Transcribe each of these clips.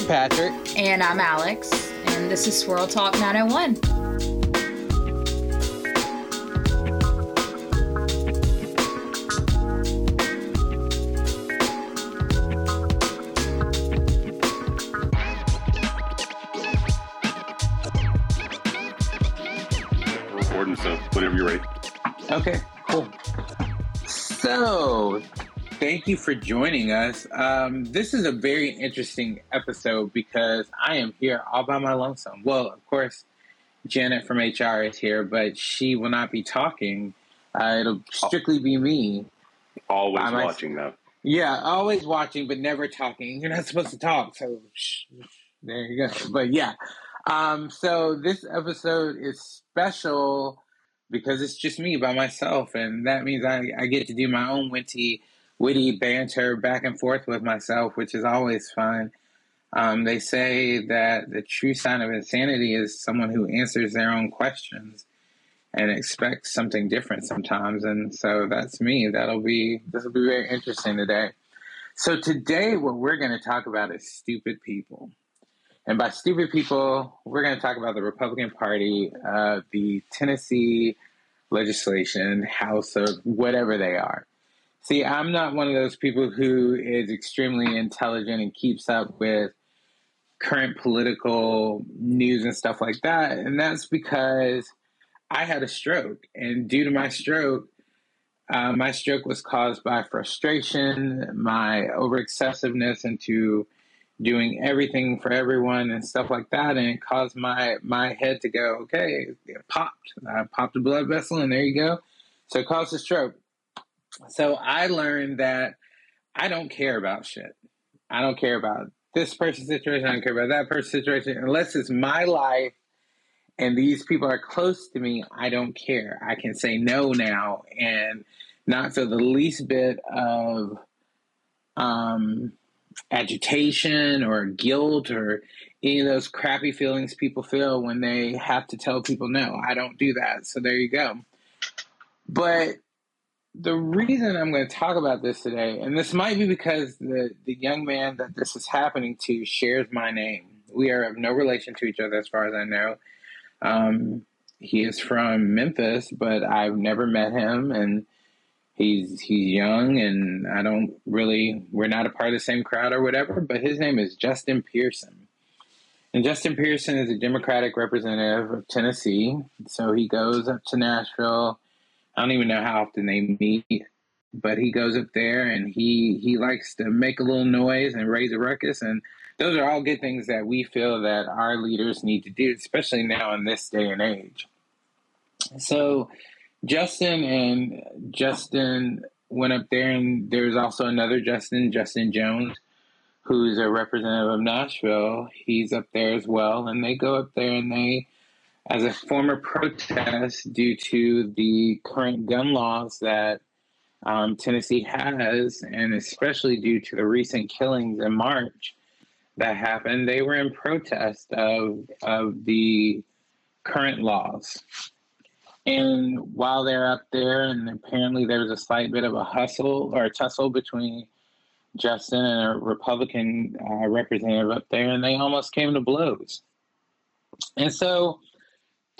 I'm Patrick. And I'm Alex. And this is Swirl Talk 901. Thank you for joining us. Um, this is a very interesting episode because I am here all by my lonesome. Well, of course, Janet from HR is here, but she will not be talking. Uh, it'll strictly be me. Always watching, though. Yeah, always watching, but never talking. You're not supposed to talk, so shh, there you go. But yeah, um, so this episode is special because it's just me by myself, and that means I, I get to do my own witty, witty banter back and forth with myself, which is always fun. Um, they say that the true sign of insanity is someone who answers their own questions and expects something different sometimes. And so that's me. That'll be this will be very interesting today. So today, what we're going to talk about is stupid people. And by stupid people, we're going to talk about the Republican Party, uh, the Tennessee legislation, House of whatever they are. See, I'm not one of those people who is extremely intelligent and keeps up with current political news and stuff like that. And that's because I had a stroke. And due to my stroke, uh, my stroke was caused by frustration, my over excessiveness into doing everything for everyone and stuff like that, and it caused my my head to go, okay, it popped. I popped a blood vessel, and there you go. So it caused a stroke. So I learned that I don't care about shit. I don't care about this person's situation. I don't care about that person's situation unless it's my life and these people are close to me. I don't care. I can say no now and not feel the least bit of um agitation or guilt or any of those crappy feelings people feel when they have to tell people no. I don't do that. So there you go. But the reason I'm going to talk about this today, and this might be because the, the young man that this is happening to shares my name. We are of no relation to each other as far as I know. Um, he is from Memphis, but I've never met him. And he's he's young and I don't really we're not a part of the same crowd or whatever, but his name is Justin Pearson. And Justin Pearson is a Democratic representative of Tennessee. So he goes up to Nashville. I don't even know how often they meet, but he goes up there and he he likes to make a little noise and raise a ruckus and those are all good things that we feel that our leaders need to do, especially now in this day and age. So Justin and Justin went up there, and there's also another Justin, Justin Jones, who's a representative of Nashville. He's up there as well, and they go up there and they, as a form of protest due to the current gun laws that um, Tennessee has, and especially due to the recent killings in March that happened, they were in protest of of the current laws. And while they're up there, and apparently there was a slight bit of a hustle or a tussle between Justin and a Republican uh, representative up there, and they almost came to blows. And so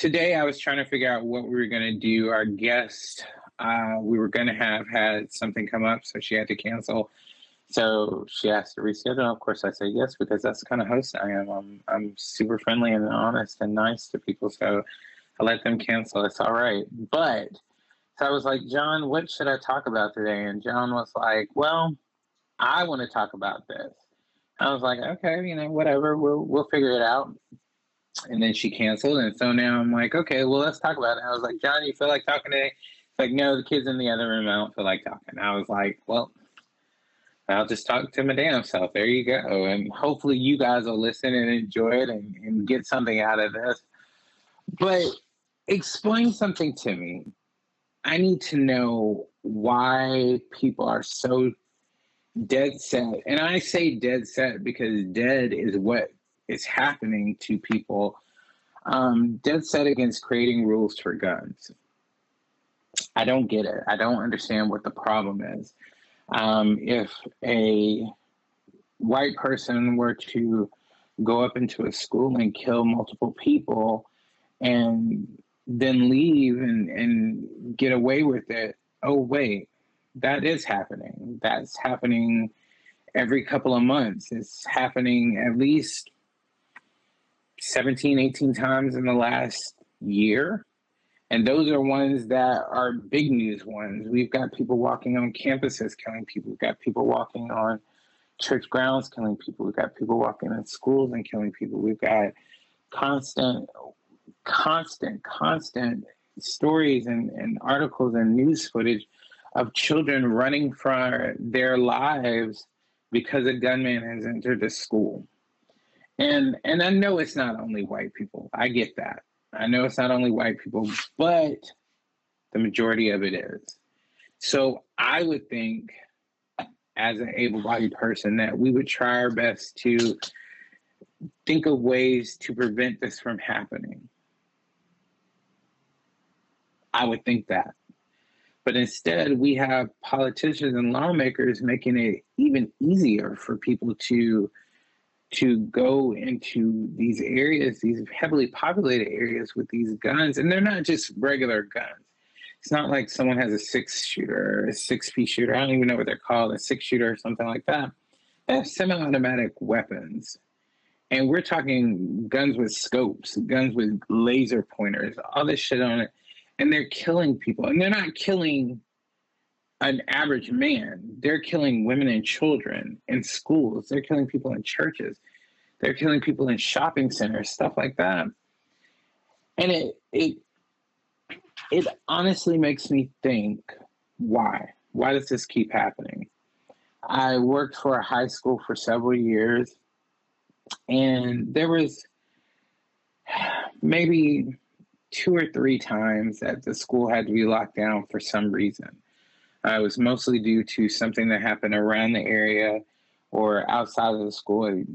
today I was trying to figure out what we were going to do. Our guest, uh, we were going to have had something come up, so she had to cancel. So she asked to reschedule. Of course, I said yes because that's the kind of host I am. I'm, I'm super friendly and honest and nice to people. So I let them cancel. It's all right. But so I was like, John, what should I talk about today? And John was like, Well, I want to talk about this. I was like, okay, you know, whatever, we'll we'll figure it out. And then she canceled, and so now I'm like, okay, well, let's talk about it. I was like, John, you feel like talking today? It's like, no, the kids in the other room. I don't feel like talking. I was like, well, I'll just talk to my damn self. There you go. And hopefully, you guys will listen and enjoy it and, and get something out of this. But explain something to me. I need to know why people are so dead set. And I say dead set because dead is what is happening to people. Um, dead set against creating rules for guns. I don't get it. I don't understand what the problem is. Um, if a white person were to go up into a school and kill multiple people and then leave and, and get away with it. Oh, wait, that is happening. That's happening every couple of months. It's happening at least 17, 18 times in the last year. And those are ones that are big news ones. We've got people walking on campuses killing people. We've got people walking on church grounds killing people. We've got people walking in schools and killing people. We've got constant, constant, constant stories and, and articles and news footage of children running for their lives because a gunman has entered a school. And and I know it's not only white people. I get that. I know it's not only white people, but the majority of it is. So I would think as an able-bodied person that we would try our best to think of ways to prevent this from happening. I would think that. But instead, we have politicians and lawmakers making it even easier for people to to go into these areas, these heavily populated areas with these guns, and they're not just regular guns. It's not like someone has a six shooter, a six piece shooter. I don't even know what they're called, a six shooter or something like that. They have semi-automatic weapons, and we're talking guns with scopes, guns with laser pointers, all this shit on it and they're killing people and they're not killing an average man they're killing women and children in schools. They're killing people in churches. They're killing people in shopping centers stuff like that. And it it it honestly makes me think why why does this keep happening? I worked for a high school for several years and there was maybe two or three times that the school had to be locked down for some reason. Uh, it was mostly due to something that happened around the area or outside of the school. It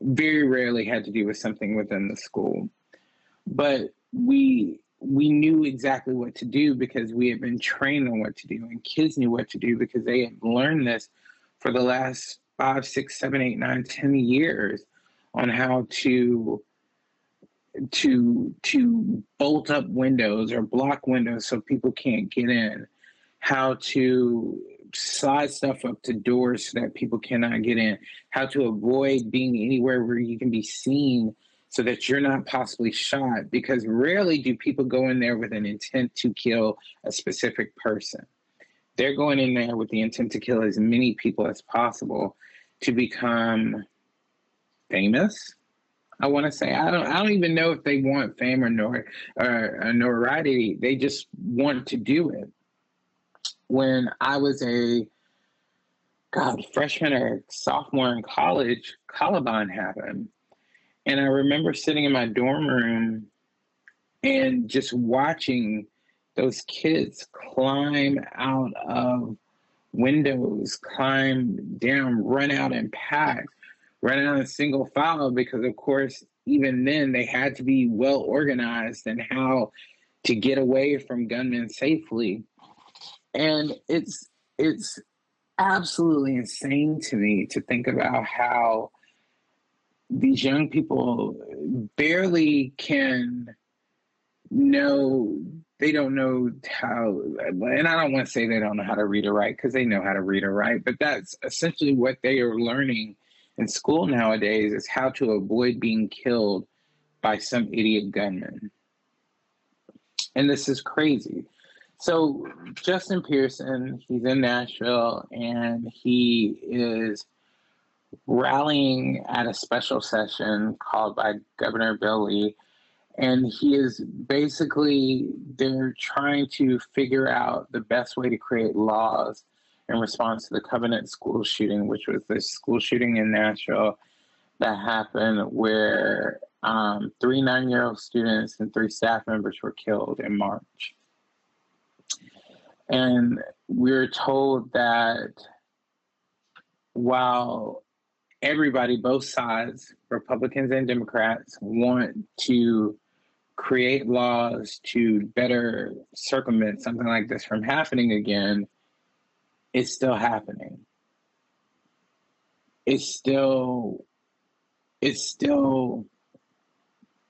very rarely had to do with something within the school. But we we knew exactly what to do because we had been trained on what to do, and kids knew what to do because they had learned this for the last five, six, seven, eight, nine, ten years on how to to to bolt up windows or block windows so people can't get in, how to slide stuff up to doors so that people cannot get in, how to avoid being anywhere where you can be seen so that you're not possibly shot because rarely do people go in there with an intent to kill a specific person. They're going in there with the intent to kill as many people as possible to become famous, I want to say I don't I don't even know if they want fame or nor or notoriety. They just want to do it. When I was a God freshman or sophomore in college, Columbine happened, and I remember sitting in my dorm room and just watching those kids climb out of windows, climb down, run out in packs run out in single file because of course even then they had to be well organized and how to get away from gunmen safely and it's it's absolutely insane to me to think about how these young people barely can know they don't know how and i don't want to say they don't know how to read or write because they know how to read or write but that's essentially what they are learning in school nowadays is how to avoid being killed by some idiot gunman. And this is crazy. So, Justin Pearson, he's in Nashville and he is rallying at a special session called by Governor Bill Lee. And he is basically, they're trying to figure out the best way to create laws in response to the Covenant school shooting, which was the school shooting in Nashville that happened where um, three nine year old students and three staff members were killed in March. And we are told that while everybody, both sides, Republicans and Democrats, want to create laws to better circumvent something like this from happening again, it's still happening. It's still it's still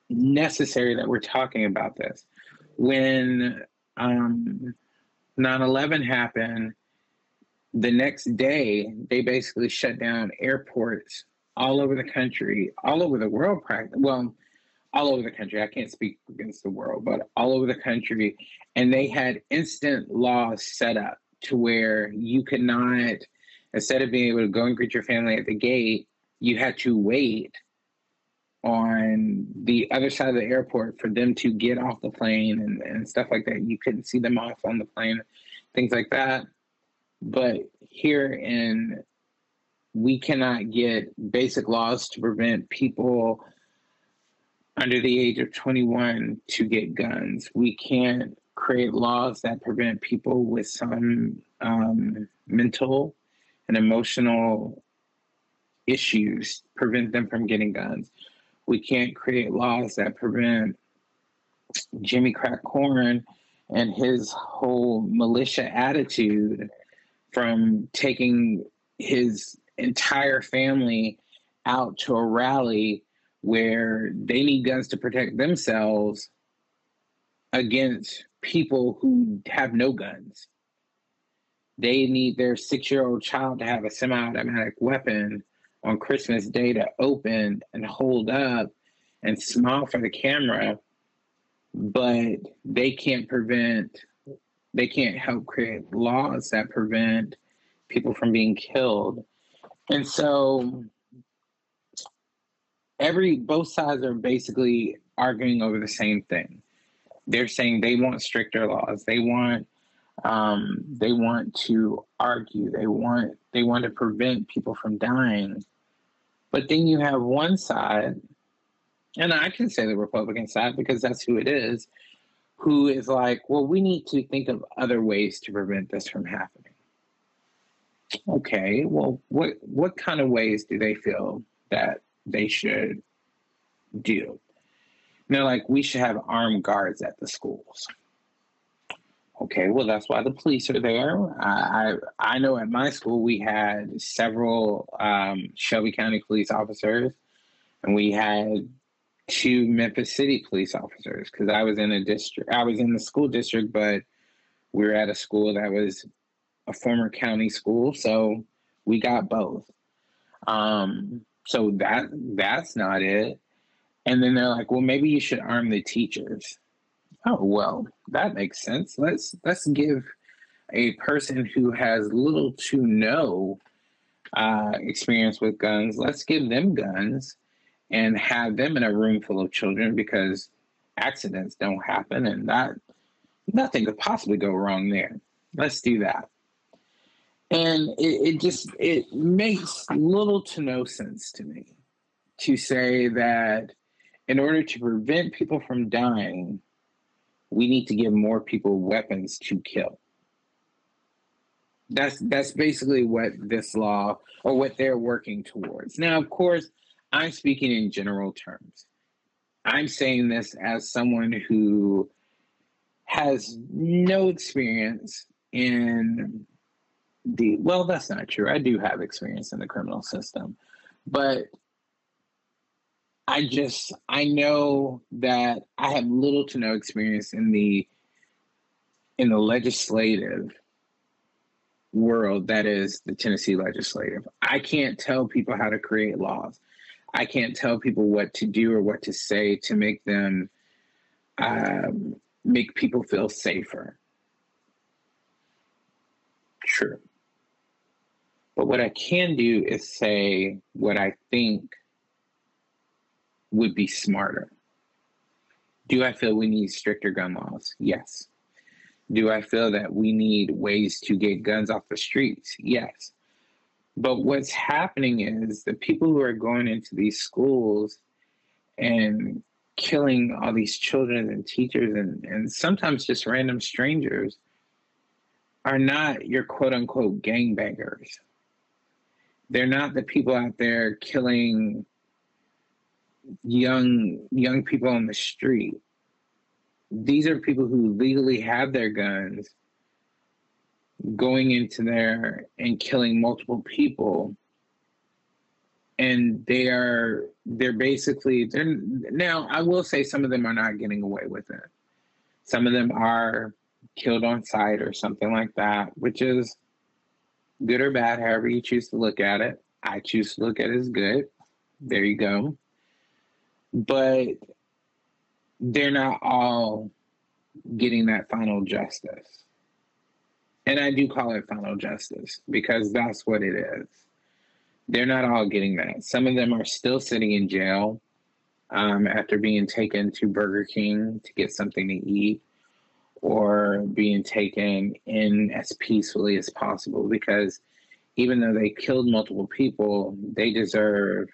necessary that we're talking about this. When um, 9/11 happened, the next day they basically shut down airports all over the country, all over the world. Well, all over the country. I can't speak against the world, but all over the country, and they had instant laws set up to where you could not, instead of being able to go and greet your family at the gate, you had to wait on the other side of the airport for them to get off the plane and, and stuff like that. You couldn't see them off on the plane, things like that. But here in, we cannot get basic laws to prevent people under the age of 21 to get guns. We can't create laws that prevent people with some um, mental and emotional issues, prevent them from getting guns. We can't create laws that prevent Jimmy Crack Corn and his whole militia attitude from taking his entire family out to a rally where they need guns to protect themselves against people who have no guns. They need their six year old child to have a semi automatic weapon on Christmas Day to open and hold up and smile for the camera, but they can't prevent, they can't help create laws that prevent people from being killed. And so every both sides are basically arguing over the same thing. They're saying they want stricter laws. They want um, they want to argue. They want they want to prevent people from dying. But then you have one side, and I can say the Republican side because that's who it is, who is like, well, we need to think of other ways to prevent this from happening. Okay, well, what what kind of ways do they feel that they should do? And they're like, we should have armed guards at the schools. Okay, well, that's why the police are there. I I, know at my school we had several um, Shelby County police officers, and we had two Memphis City police officers because I was in a district. I was in the school district, but we were at a school that was a former county school, so we got both. Um, so that that's not it. And then they're like, well, maybe you should arm the teachers. Oh well, that makes sense. Let's let's give a person who has little to no uh, experience with guns. Let's give them guns and have them in a room full of children because accidents don't happen and that nothing could possibly go wrong there. Let's do that. And it, it just it makes little to no sense to me to say that in order to prevent people from dying, we need to give more people weapons to kill. That's that's basically what this law or what they're working towards. Now, of course, I'm speaking in general terms. I'm saying this as someone who has no experience in the well, that's not true. I do have experience in the criminal system, but I just I know that I have little to no experience in the in the legislative world that is the Tennessee legislative. I can't tell people how to create laws. I can't tell people what to do or what to say to make them um, make people feel safer. True. But what I can do is say what I think would be smarter. Do I feel we need stricter gun laws? Yes. Do I feel that we need ways to get guns off the streets? Yes. But what's happening is the people who are going into these schools and killing all these children and teachers and, and sometimes just random strangers are not your quote unquote gangbangers. They're not the people out there killing young young people on the street. These are people who legally have their guns going into there and killing multiple people and they are they're basically they're now I will say some of them are not getting away with it. Some of them are killed on sight or something like that, which is good or bad, however you choose to look at it. I choose to look at it as good. There you go. But they're not all getting that final justice. And I do call it final justice because that's what it is. They're not all getting that. Some of them are still sitting in jail um, after being taken to Burger King to get something to eat or being taken in as peacefully as possible because even though they killed multiple people, they deserve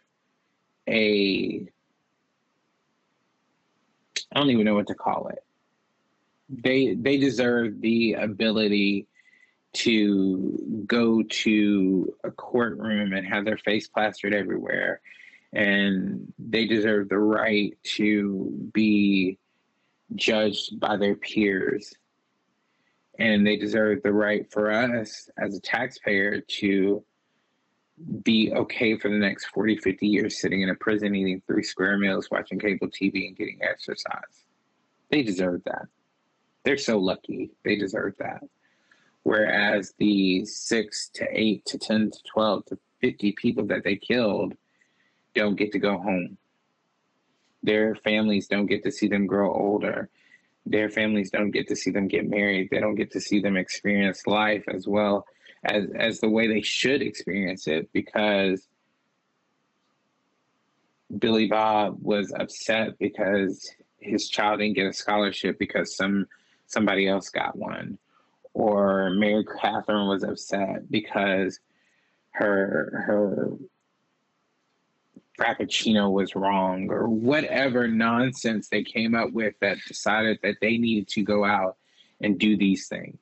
a I don't even know what to call it. They they deserve the ability to go to a courtroom and have their face plastered everywhere and they deserve the right to be judged by their peers and they deserve the right for us as a taxpayer to be okay for the next 40 50 years sitting in a prison eating three square meals watching cable tv and getting exercise? They deserve that. They're so lucky. They deserve that. Whereas the six to eight to 10 to 12 to 50 people that they killed don't get to go home. Their families don't get to see them grow older. Their families don't get to see them get married. They don't get to see them experience life as well as, as the way they should experience it because Billy Bob was upset because his child didn't get a scholarship because some somebody else got one. Or Mary Catherine was upset because her her Frappuccino was wrong or whatever nonsense they came up with that decided that they needed to go out and do these things.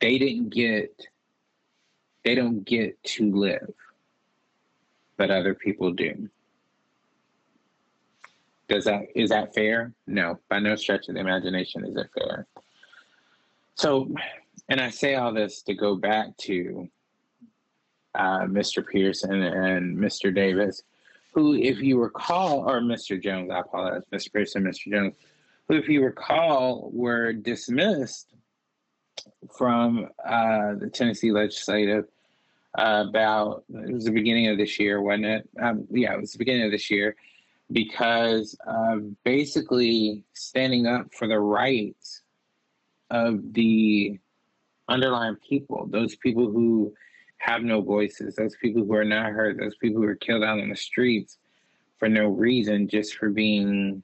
They didn't get, they don't get to live, but other people do. Does that is that fair? No, by no stretch of the imagination is it fair. So, and I say all this to go back to uh, Mr. Pearson and Mr. Davis, who, if you recall, or Mr. Jones, I apologize, Mr. Pearson, Mr. Jones, who, if you recall, were dismissed from uh, the Tennessee legislative uh, about it was the beginning of this year, wasn't it? Um, yeah, it was the beginning of this year because of basically standing up for the rights of the underlying people, those people who have no voices, those people who are not heard, those people who are killed out on the streets for no reason, just for being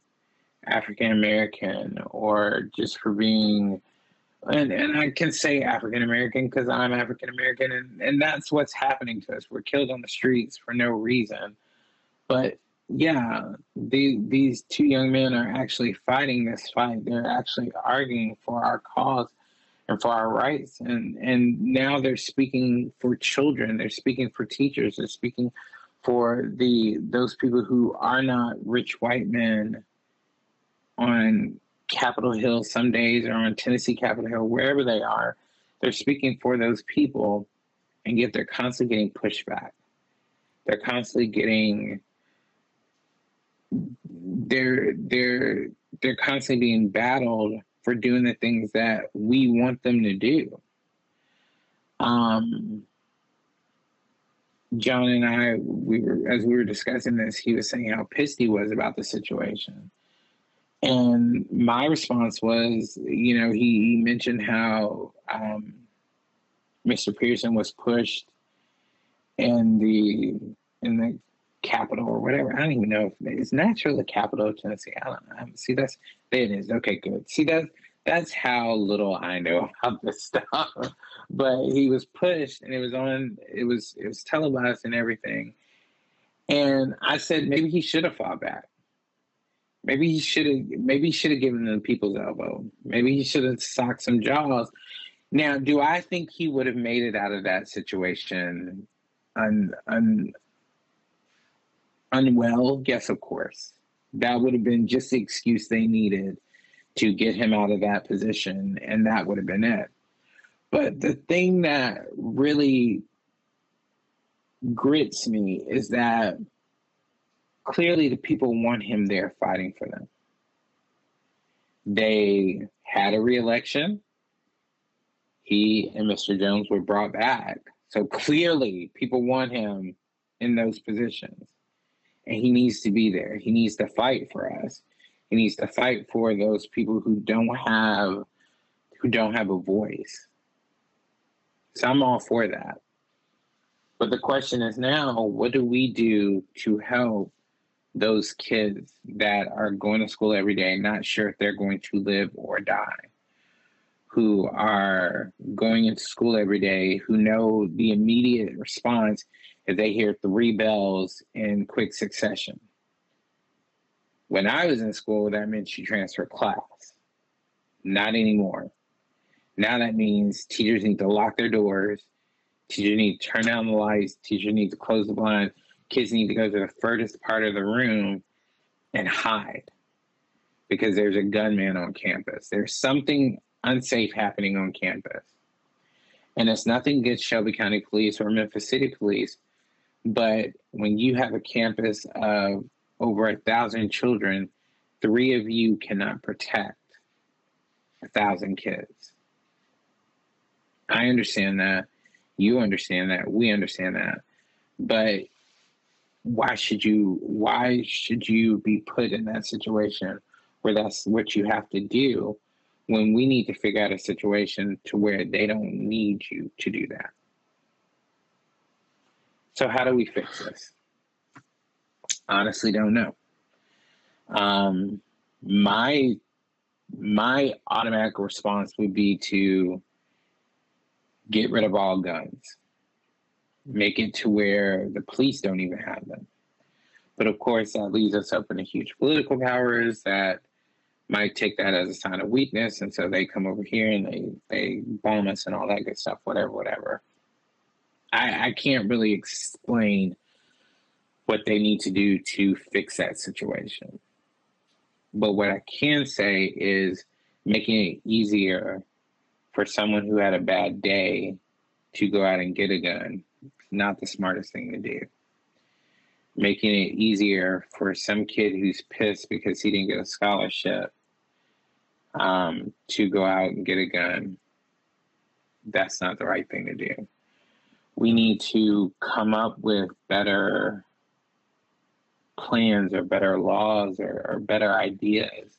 African American or just for being, and, and I can say African American because I'm African American, and, and that's what's happening to us. We're killed on the streets for no reason. But yeah, the, these two young men are actually fighting this fight. They're actually arguing for our cause and for our rights and and now they're speaking for children they're speaking for teachers they're speaking for the those people who are not rich white men on capitol hill some days or on tennessee capitol hill wherever they are they're speaking for those people and yet they're constantly getting pushback they're constantly getting they're they're they're constantly being battled for doing the things that we want them to do. Um, John and I, we were as we were discussing this, he was saying how pissed he was about the situation. And my response was, you know, he, he mentioned how um, Mr. Pearson was pushed in the in the capital or whatever. I don't even know if it's naturally the capital of Tennessee. I don't know. See, that's it is. Okay, good. See that's that's how little I know about this stuff. but he was pushed, and it was on. It was it was televised and everything. And I said maybe he should have fought back. Maybe he should have. Maybe he should have given them people's elbow. Maybe he should have socked some jaws. Now, do I think he would have made it out of that situation un, un, unwell? Yes, of course. That would have been just the excuse they needed to get him out of that position, and that would have been it. But the thing that really grits me is that clearly the people want him there fighting for them. They had a reelection. He and Mr. Jones were brought back. So clearly people want him in those positions. And he needs to be there. He needs to fight for us. He needs to fight for those people who don't have who don't have a voice. So I'm all for that. But the question is now, what do we do to help those kids that are going to school every day, not sure if they're going to live or die, who are going into school every day, who know the immediate response if they hear three bells in quick succession? When I was in school, that meant you transfer class. Not anymore. Now that means teachers need to lock their doors, teachers need to turn down the lights, teachers need to close the blinds, kids need to go to the furthest part of the room and hide because there's a gunman on campus. There's something unsafe happening on campus. And it's nothing against Shelby County Police or Memphis City Police, but when you have a campus of over a thousand children, three of you cannot protect a thousand kids. I understand that. You understand that. We understand that. But why should you why should you be put in that situation where that's what you have to do when we need to figure out a situation to where they don't need you to do that. So how do we fix this? Honestly don't know. Um my my automatic response would be to get rid of all guns, make it to where the police don't even have them. But of course, that leaves us open to huge political powers that might take that as a sign of weakness, and so they come over here and they they bomb us and all that good stuff, whatever, whatever. I, I can't really explain what they need to do to fix that situation. But what I can say is making it easier for someone who had a bad day to go out and get a gun not the smartest thing to do. Making it easier for some kid who's pissed because he didn't get a scholarship um, to go out and get a gun that's not the right thing to do. We need to come up with better plans or better laws or, or better ideas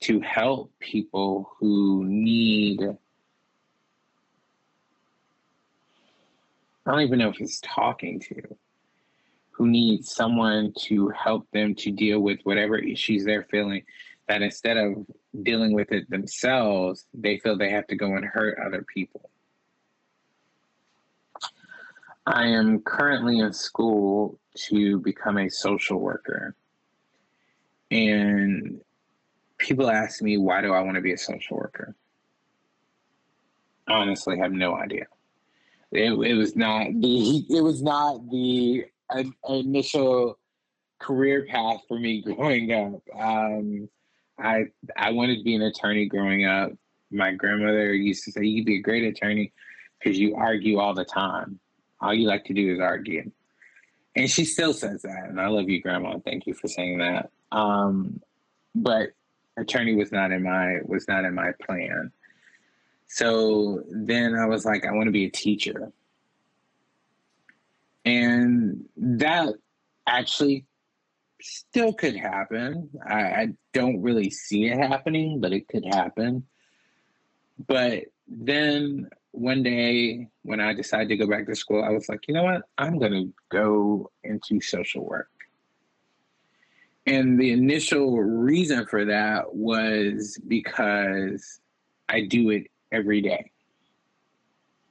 to help people who need I don't even know if he's talking to, who needs someone to help them to deal with whatever issues they're feeling, that instead of dealing with it themselves, they feel they have to go and hurt other people. I am currently in school to become a social worker. And people ask me, why do I want to be a social worker? I honestly have no idea it, it was not the it was not the uh, initial career path for me growing up. Um, I I wanted to be an attorney growing up. My grandmother used to say, "You would be a great attorney because you argue all the time. All you like to do is argue." And she still says that, and I love you, Grandma. Thank you for saying that. Um, but attorney was not in my was not in my plan. So then I was like, I want to be a teacher. And that actually still could happen. I, I, don't really see it happening, but it could happen. But then one day when I decided to go back to school, I was like, you know what? I'm going to go into social work. And the initial reason for that was because I do it every day.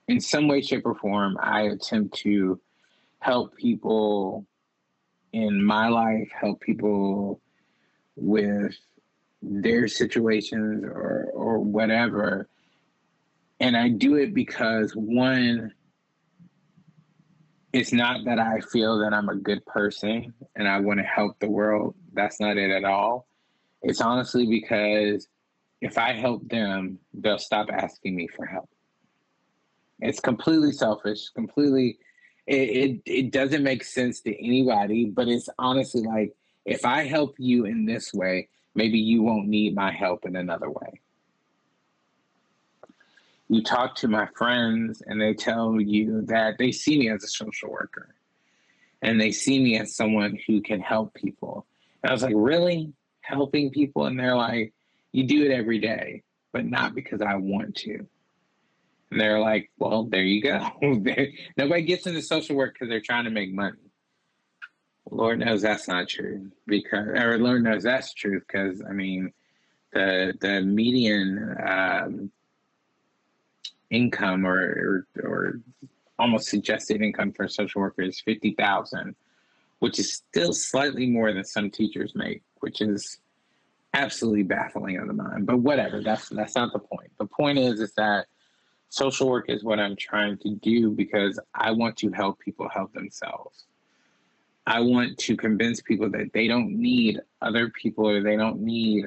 In some way, shape, or form, I attempt to help people in my life, help people with their situations or or whatever. And I do it because one, it's not that I feel that I'm a good person and I want to help the world. That's not it at all. It's honestly because if I help them, they'll stop asking me for help. It's completely selfish, completely it, it, it doesn't make sense to anybody, but it's honestly like if I help you in this way, maybe you won't need my help in another way. You talk to my friends and they tell you that they see me as a social worker and they see me as someone who can help people. And I was like, really? Helping people? And they're like, you do it every day, but not because I want to. And they're like, well, there you go. Nobody gets into social work because they're trying to make money. Lord knows that's not true because, or Lord knows that's true because I mean, the the median um, income or, or, or almost suggested income for a social worker is fifty thousand, which is still slightly more than some teachers make, which is absolutely baffling on the mind. But whatever, that's that's not the point. The point is is that social work is what I'm trying to do because I want to help people help themselves. I want to convince people that they don't need other people or they don't need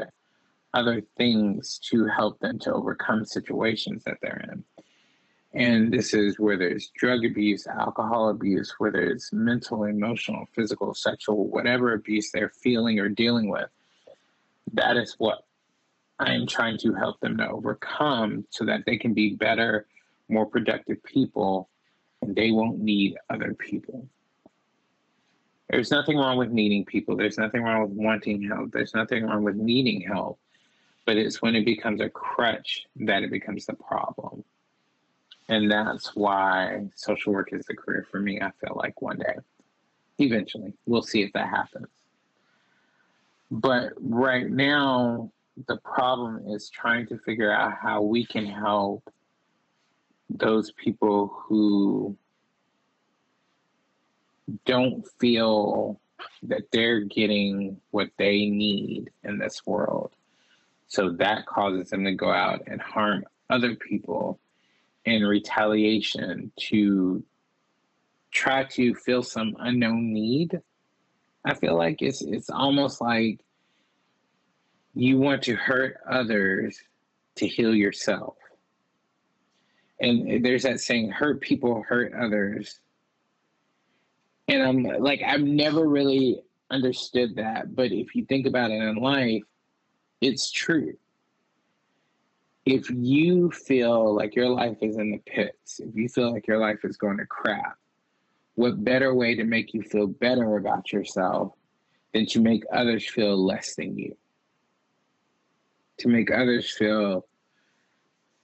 other things to help them to overcome situations that they're in. And this is where there's drug abuse, alcohol abuse, whether it's mental, emotional, physical, sexual, whatever abuse they're feeling or dealing with. That is what I am trying to help them to overcome so that they can be better, more productive people and they won't need other people. There's nothing wrong with needing people. There's nothing wrong with wanting help. There's nothing wrong with needing help. But it's when it becomes a crutch that it becomes the problem. And that's why social work is the career for me, I feel like one day. Eventually. We'll see if that happens. But right now, the problem is trying to figure out how we can help those people who don't feel that they're getting what they need in this world. So that causes them to go out and harm other people in retaliation to try to fill some unknown need. I feel like it's it's almost like you want to hurt others to heal yourself. And there's that saying, hurt people hurt others. And I'm like, I've never really understood that. But if you think about it in life, it's true. If you feel like your life is in the pits, if you feel like your life is going to crap, what better way to make you feel better about yourself than to make others feel less than you? to make others feel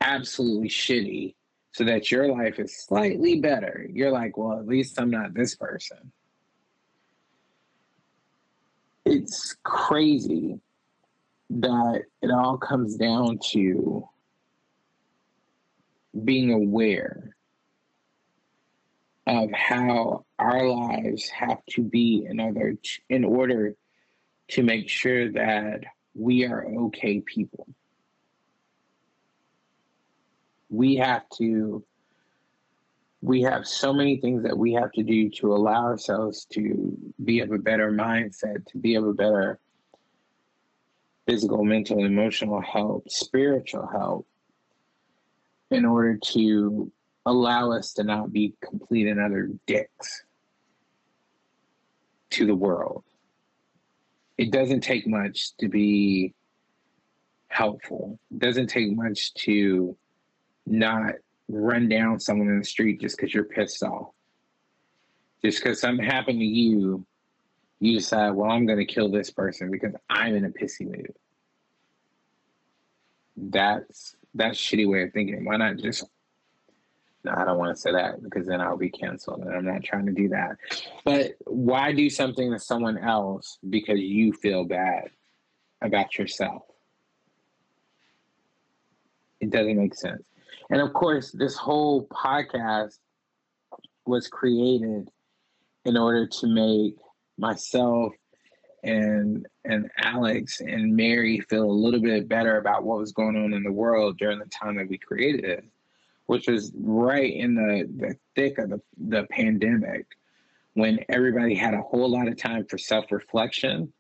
absolutely shitty so that your life is slightly better. You're like, well, at least I'm not this person. It's crazy that it all comes down to being aware of how our lives have to be in to, in order to make sure that we are okay people. We have to, we have so many things that we have to do to allow ourselves to be of a better mindset, to be of a better physical, mental, emotional health, spiritual health, in order to allow us to not be complete and utter dicks to the world it doesn't take much to be helpful. It doesn't take much to not run down someone in the street just because you're pissed off. Just because something happened to you, you decide, well, I'm going to kill this person because I'm in a pissy mood. That's that's shitty way of thinking. Why not just I don't want to say that because then I'll be canceled, and I'm not trying to do that. But why do something to someone else because you feel bad about yourself? It doesn't make sense. And of course, this whole podcast was created in order to make myself and and Alex and Mary feel a little bit better about what was going on in the world during the time that we created it which was right in the, the thick of the, the pandemic when everybody had a whole lot of time for self reflection,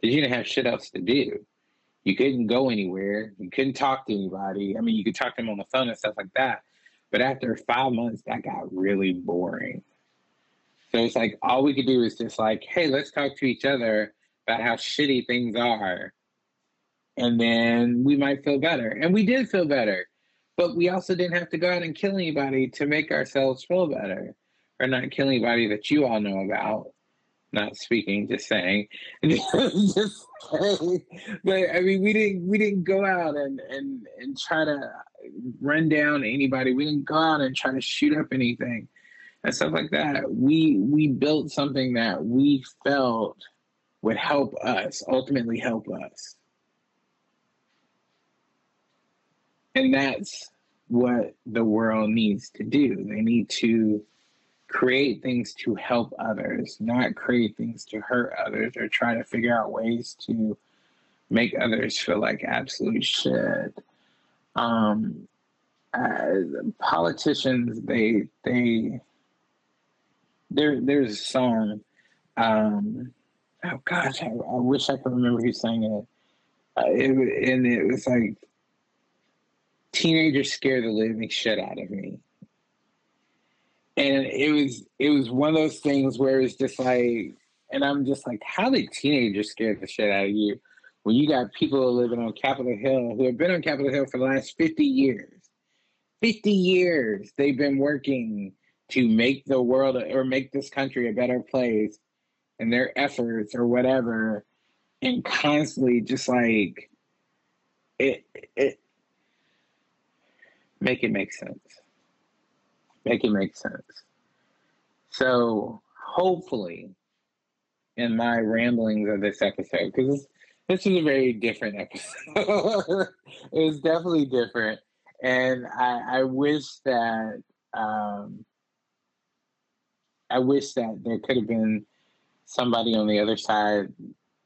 because you didn't have shit else to do. You couldn't go anywhere. You couldn't talk to anybody. I mean, you could talk to them on the phone and stuff like that. But after five months, that got really boring. So it's like all we could do is just like, hey, let's talk to each other about how shitty things are. And then we might feel better. And we did feel better. But we also didn't have to go out and kill anybody to make ourselves feel better. Or not kill anybody that you all know about. Not speaking, just saying. just saying. But I mean we didn't we didn't go out and, and, and try to run down anybody. We didn't go out and try to shoot up anything and stuff like that. We we built something that we felt would help us, ultimately help us. And that's what the world needs to do. They need to create things to help others, not create things to hurt others or try to figure out ways to make others feel like absolute shit. Um, uh, politicians, they they there there's a song. Um, oh gosh, I, I, wish I could remember who sang it. Uh, it and it was like teenagers scare the living shit out of me. And it was it was one of those things where it's just like, and I'm just like, how did teenagers scare the shit out of you when you got people living on Capitol Hill who have been on Capitol Hill for the last 50 years? 50 years they've been working to make the world or make this country a better place and their efforts or whatever and constantly just like it it make it make sense. Make it make sense. So hopefully in my ramblings of this episode because this is a very different episode. It was definitely different. And i i wish that um I wish that there could have been somebody on the other side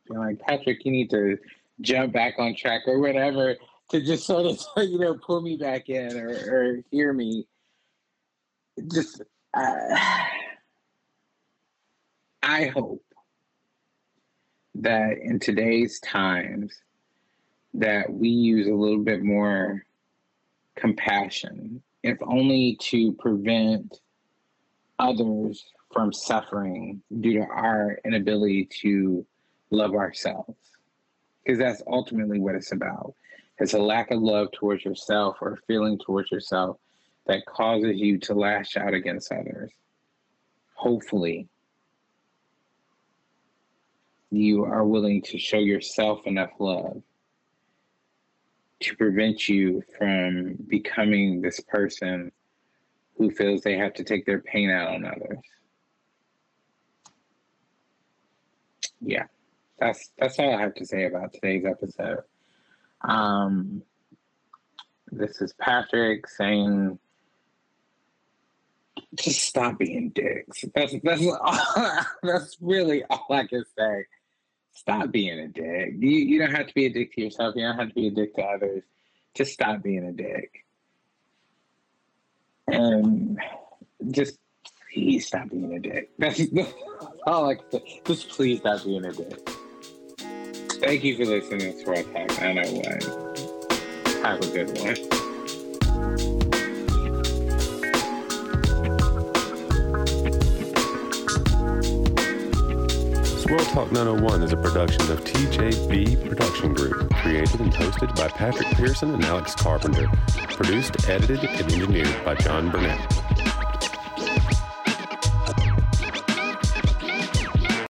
being like, Patrick, you need to jump back on track or whatever to just sort of, you know, pull me back in or, or hear me. Just, uh, I hope that in today's times that we use a little bit more compassion, if only to prevent others from suffering due to our inability to love ourselves. Because that's ultimately what it's about. It's a lack of love towards yourself or feeling towards yourself that causes you to lash out against others. Hopefully, you are willing to show yourself enough love to prevent you from becoming this person who feels they have to take their pain out on others. Yeah, that's that's all I have to say about today's episode. Um, this is Patrick saying, just stop being dicks. That's that's all, that's really all I can say. Stop being a dick. You you don't have to be a dick to yourself. You don't have to be a dick to others. Just stop being a dick and just please stop being a dick. That's all I can say. Just please stop being a dick. Thank you for listening to Swirl Talk 901. Have a good one. Swirl Talk 901 is a production of TJB Production Group, created and hosted by Patrick Pearson and Alex Carpenter, produced, edited, and engineered by John Burnett.